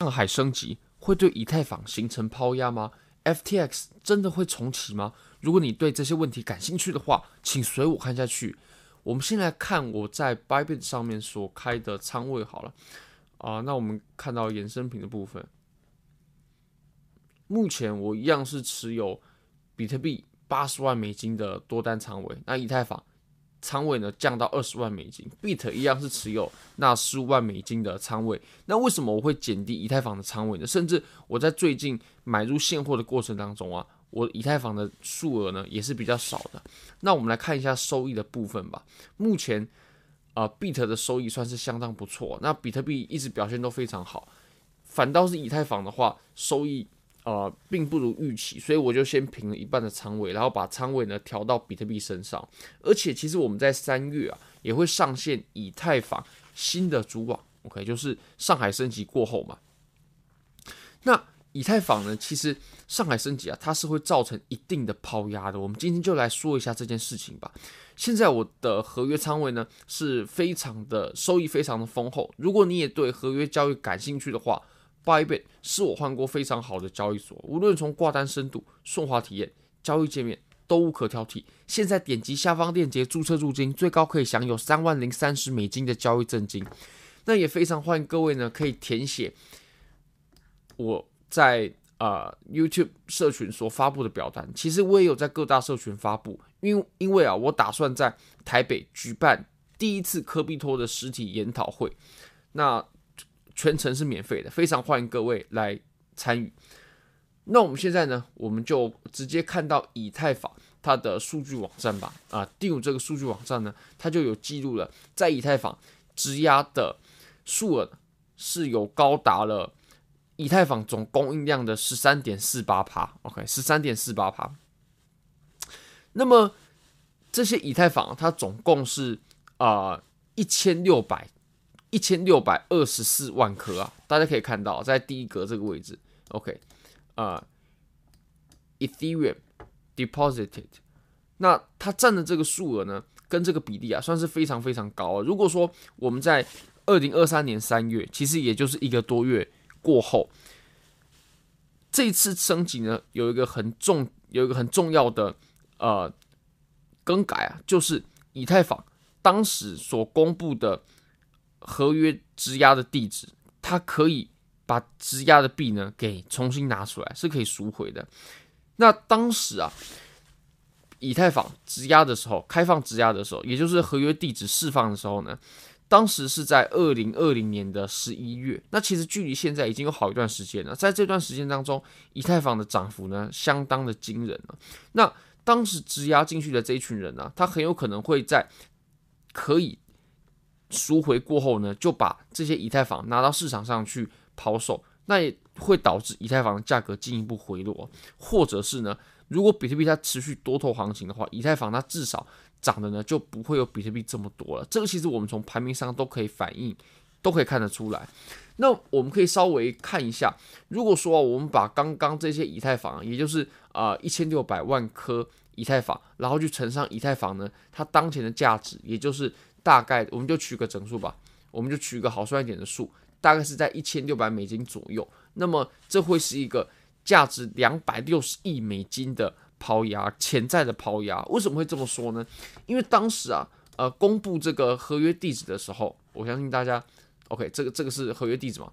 上海升级会对以太坊形成抛压吗？FTX 真的会重启吗？如果你对这些问题感兴趣的话，请随我看下去。我们先来看我在 Bybit 上面所开的仓位好了。啊、那我们看到衍生品的部分，目前我一样是持有比特币八十万美金的多单仓位，那以太坊仓位呢降到二十万美金，Bit 一样是持有那十五万美金的仓位。那为什么我会减低以太坊的仓位呢？甚至我在最近买入现货的过程当中啊，我以太坊的数额呢也是比较少的。那我们来看一下收益的部分吧。目前。啊、呃，Bit 的收益算是相当不错。那比特币一直表现都非常好，反倒是以太坊的话，收益呃并不如预期，所以我就先平了一半的仓位，然后把仓位呢调到比特币身上。而且其实我们在三月啊也会上线以太坊新的主网，OK，就是上海升级过后嘛。那以太坊呢，其实上海升级啊，它是会造成一定的抛压的。我们今天就来说一下这件事情吧。现在我的合约仓位呢是非常的收益非常的丰厚。如果你也对合约交易感兴趣的话，Bybit 是我换过非常好的交易所，无论从挂单深度、顺滑体验、交易界面都无可挑剔。现在点击下方链接注册入金，最高可以享有三万零三十美金的交易赠金。那也非常欢迎各位呢可以填写我在啊、呃、YouTube 社群所发布的表单。其实我也有在各大社群发布。因因为啊，我打算在台北举办第一次科比托的实体研讨会，那全程是免费的，非常欢迎各位来参与。那我们现在呢，我们就直接看到以太坊它的数据网站吧。啊，第五这个数据网站呢，它就有记录了，在以太坊质押的数额是有高达了以太坊总供应量的十三点四八趴，OK，十三点四八趴。那么这些以太坊它总共是啊一千六百一千六百二十四万颗啊，大家可以看到在第一格这个位置，OK、呃、Ethereum deposited，那它占的这个数额呢，跟这个比例啊，算是非常非常高啊。如果说我们在二零二三年三月，其实也就是一个多月过后，这次升级呢，有一个很重有一个很重要的。呃，更改啊，就是以太坊当时所公布的合约质押的地址，它可以把质押的币呢给重新拿出来，是可以赎回的。那当时啊，以太坊质押的时候，开放质押的时候，也就是合约地址释放的时候呢，当时是在二零二零年的十一月。那其实距离现在已经有好一段时间了，在这段时间当中，以太坊的涨幅呢，相当的惊人了。那当时质押进去的这一群人呢、他很有可能会在可以赎回过后呢，就把这些以太坊拿到市场上去抛售，那也会导致以太坊的价格进一步回落，或者是呢，如果比特币它持续多头行情的话，以太坊它至少涨的呢就不会有比特币这么多了。这个其实我们从排名上都可以反映，都可以看得出来。那我们可以稍微看一下，如果说我们把刚刚这些以太坊，也就是啊一千六百万颗以太坊，然后去乘上以太坊呢，它当前的价值，也就是大概我们就取个整数吧，我们就取个好算一点的数，大概是在一千六百美金左右。那么这会是一个价值两百六十亿美金的抛压，潜在的抛压。为什么会这么说呢？因为当时啊，呃，公布这个合约地址的时候，我相信大家。OK，这个这个是合约地址吗？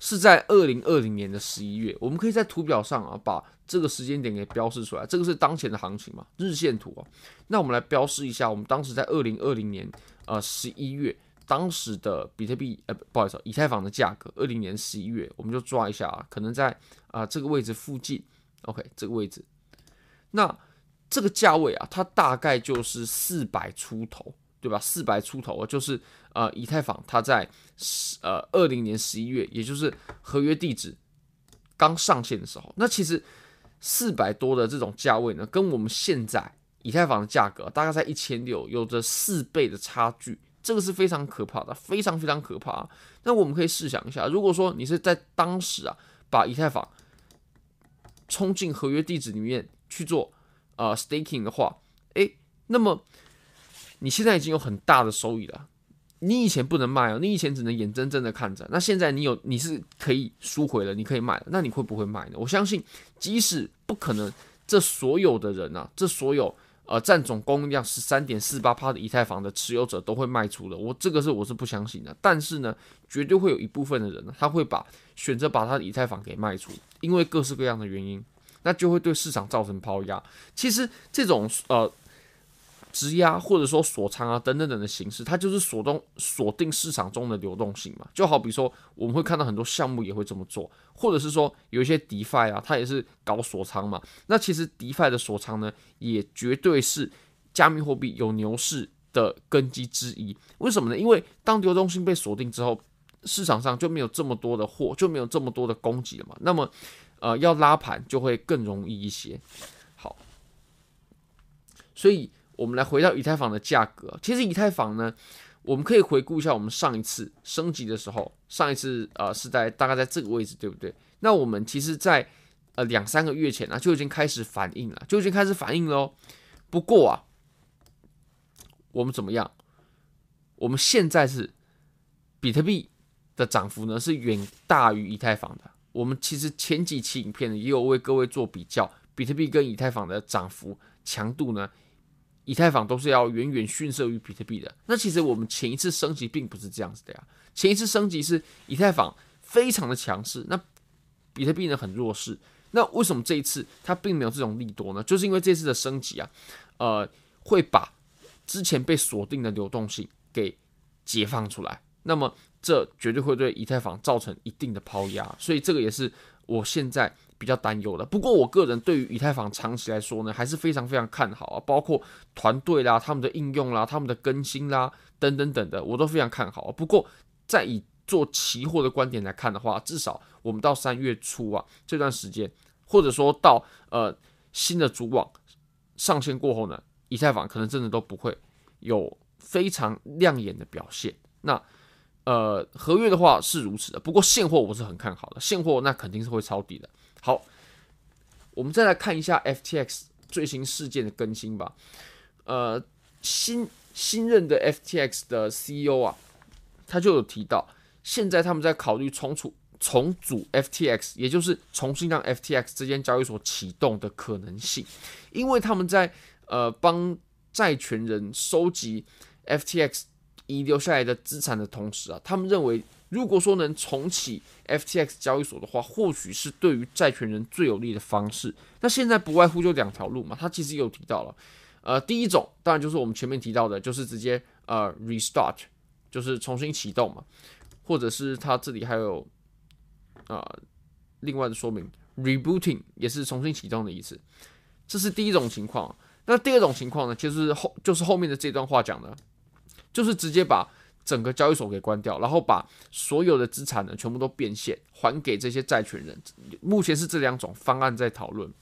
是在二零二零年的十一月。我们可以在图表上啊，把这个时间点给标示出来。这个是当前的行情嘛，日线图啊。那我们来标示一下，我们当时在二零二零年呃十一月，当时的比特币呃不好意思，以太坊的价格，二零年十一月，我们就抓一下啊，可能在啊、这个位置附近。OK，这个位置，那这个价位啊，它大概就是四百出头。对吧？四百出头就是呃，以太坊它在呃二零年十一月，也就是合约地址刚上线的时候，那其实四百多的这种价位呢，跟我们现在以太坊的价格大概在一千六，有着四倍的差距，这个是非常可怕的，非常非常可怕。啊那我们可以试想一下，如果说你是在当时啊，把以太坊冲进合约地址里面去做呃 staking 的话，诶，那么。你现在已经有很大的收益了，你以前不能卖哦，你以前只能眼睁睁的看着。那现在你有，你是可以赎回了，你可以卖了。那你会不会卖呢？我相信，即使不可能，这所有的人啊，这所有呃占总供应量十三点四八趴的以太坊的持有者都会卖出的。我这个是我是不相信的。但是呢，绝对会有一部分的人呢，他会把选择把他的以太坊给卖出，因为各式各样的原因，那就会对市场造成抛压。其实这种呃。质押或者说锁仓啊等等等的形式，它就是锁动锁定市场中的流动性嘛。就好比说，我们会看到很多项目也会这么做，或者是说有一些 DeFi 啊，它也是搞锁仓嘛。那其实 DeFi 的锁仓呢，也绝对是加密货币有牛市的根基之一。为什么呢？因为当流动性被锁定之后，市场上就没有这么多的货，就没有这么多的供给了嘛。那么，呃，要拉盘就会更容易一些。好，所以。我们来回到以太坊的价格。其实以太坊呢，我们可以回顾一下我们上一次升级的时候，上一次呃是在大概在这个位置，对不对？那我们其实在呃两三个月前呢、啊、就已经开始反应了，就已经开始反应了。不过啊，我们怎么样？我们现在是比特币的涨幅呢是远大于以太坊的。我们其实前几期影片呢也有为各位做比较，比特币跟以太坊的涨幅强度呢。以太坊都是要远远逊色于比特币的。那其实我们前一次升级并不是这样子的呀。前一次升级是以太坊非常的强势，那比特币呢很弱势。那为什么这一次它并没有这种利多呢？就是因为这次的升级啊，呃，会把之前被锁定的流动性给解放出来。那么这绝对会对以太坊造成一定的抛压。所以这个也是我现在。比较担忧的，不过我个人对于以太坊长期来说呢，还是非常非常看好啊，包括团队啦、他们的应用啦、他们的更新啦等等等的，我都非常看好。不过，在以做期货的观点来看的话，至少我们到三月初啊这段时间，或者说到呃新的主网上线过后呢，以太坊可能真的都不会有非常亮眼的表现。那呃合约的话是如此的，不过现货我是很看好的，现货那肯定是会抄底的。好，我们再来看一下 FTX 最新事件的更新吧。呃，新新任的 FTX 的 CEO 啊，他就有提到，现在他们在考虑重组重组 FTX，也就是重新让 FTX 这间交易所启动的可能性，因为他们在呃帮债权人收集 FTX 遗留下来的资产的同时啊，他们认为。如果说能重启 FTX 交易所的话，或许是对于债权人最有利的方式。那现在不外乎就两条路嘛，他其实有提到了，呃，第一种当然就是我们前面提到的，就是直接呃 restart，就是重新启动嘛，或者是他这里还有啊、呃、另外的说明，rebooting 也是重新启动的意思，这是第一种情况。那第二种情况呢，就是后就是后面的这段话讲的，就是直接把。整个交易所给关掉，然后把所有的资产呢全部都变现还给这些债权人。目前是这两种方案在讨论。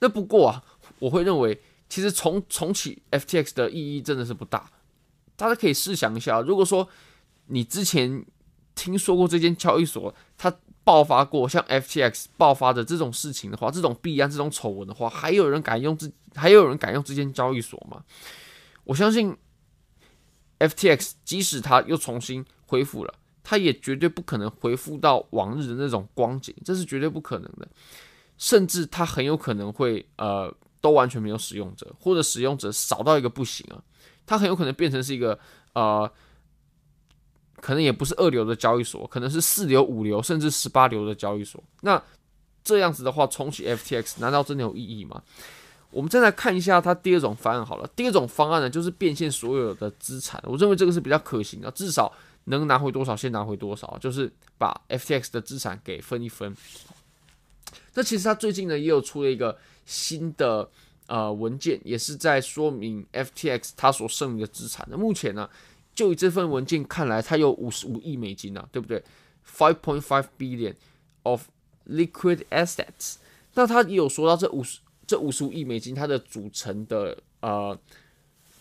那不过啊，我会认为其实重重启 FTX 的意义真的是不大。大家可以试想一下，如果说你之前听说过这间交易所它爆发过像 FTX 爆发的这种事情的话，这种弊案、这种丑闻的话，还有人敢用这还有人敢用这间交易所吗？我相信。FTX 即使它又重新恢复了，它也绝对不可能恢复到往日的那种光景，这是绝对不可能的。甚至它很有可能会呃都完全没有使用者，或者使用者少到一个不行啊。它很有可能变成是一个呃，可能也不是二流的交易所，可能是四流、五流甚至十八流的交易所。那这样子的话，重启 FTX 难道真的有意义吗？我们再来看一下它第二种方案好了。第二种方案呢，就是变现所有的资产。我认为这个是比较可行的，至少能拿回多少先拿回多少，就是把 FTX 的资产给分一分。那其实它最近呢也有出了一个新的呃文件，也是在说明 FTX 它所剩余的资产。那目前呢，就以这份文件看来，它有五十五亿美金啊，对不对？Five point five billion of liquid assets。那它也有说到这五十。这五十五亿美金，它的组成的呃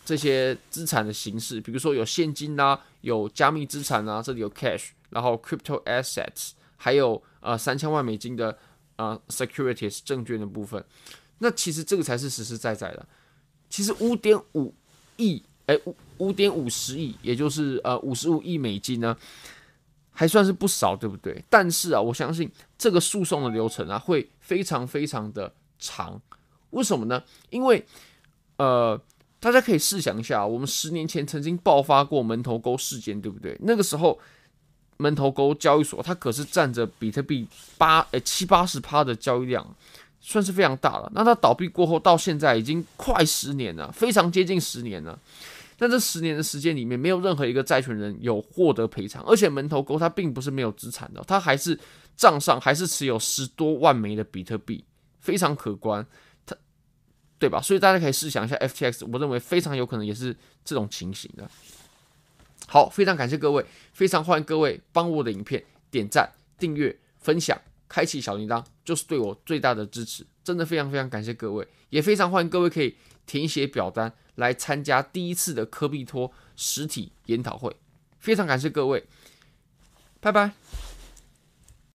这些资产的形式，比如说有现金啦、啊，有加密资产啊，这里有 cash，然后 crypto assets，还有呃三千万美金的呃 securities 证券的部分。那其实这个才是实实在在的。其实五点五亿哎五五点五十亿，也就是呃五十五亿美金呢，还算是不少，对不对？但是啊，我相信这个诉讼的流程啊会非常非常的长。为什么呢？因为呃，大家可以试想一下，我们十年前曾经爆发过门头沟事件，对不对？那个时候。门头沟交易所，它可是占着比特币八诶七八十趴的交易量，算是非常大了。那它倒闭过后，到现在已经快十年了，非常接近十年了。但这十年的时间里面，没有任何一个债权人有获得赔偿，而且门头沟它并不是没有资产的，它还是账上还是持有十多万枚的比特币，非常可观，对吧？所以大家可以试想一下，FTX，我认为非常有可能也是这种情形的。好，非常感谢各位，非常欢迎各位帮我的影片点赞、订阅、分享、开启小铃铛，就是对我最大的支持。真的非常非常感谢各位，也非常欢迎各位可以填写表单来参加第一次的科比托实体研讨会。非常感谢各位，拜拜。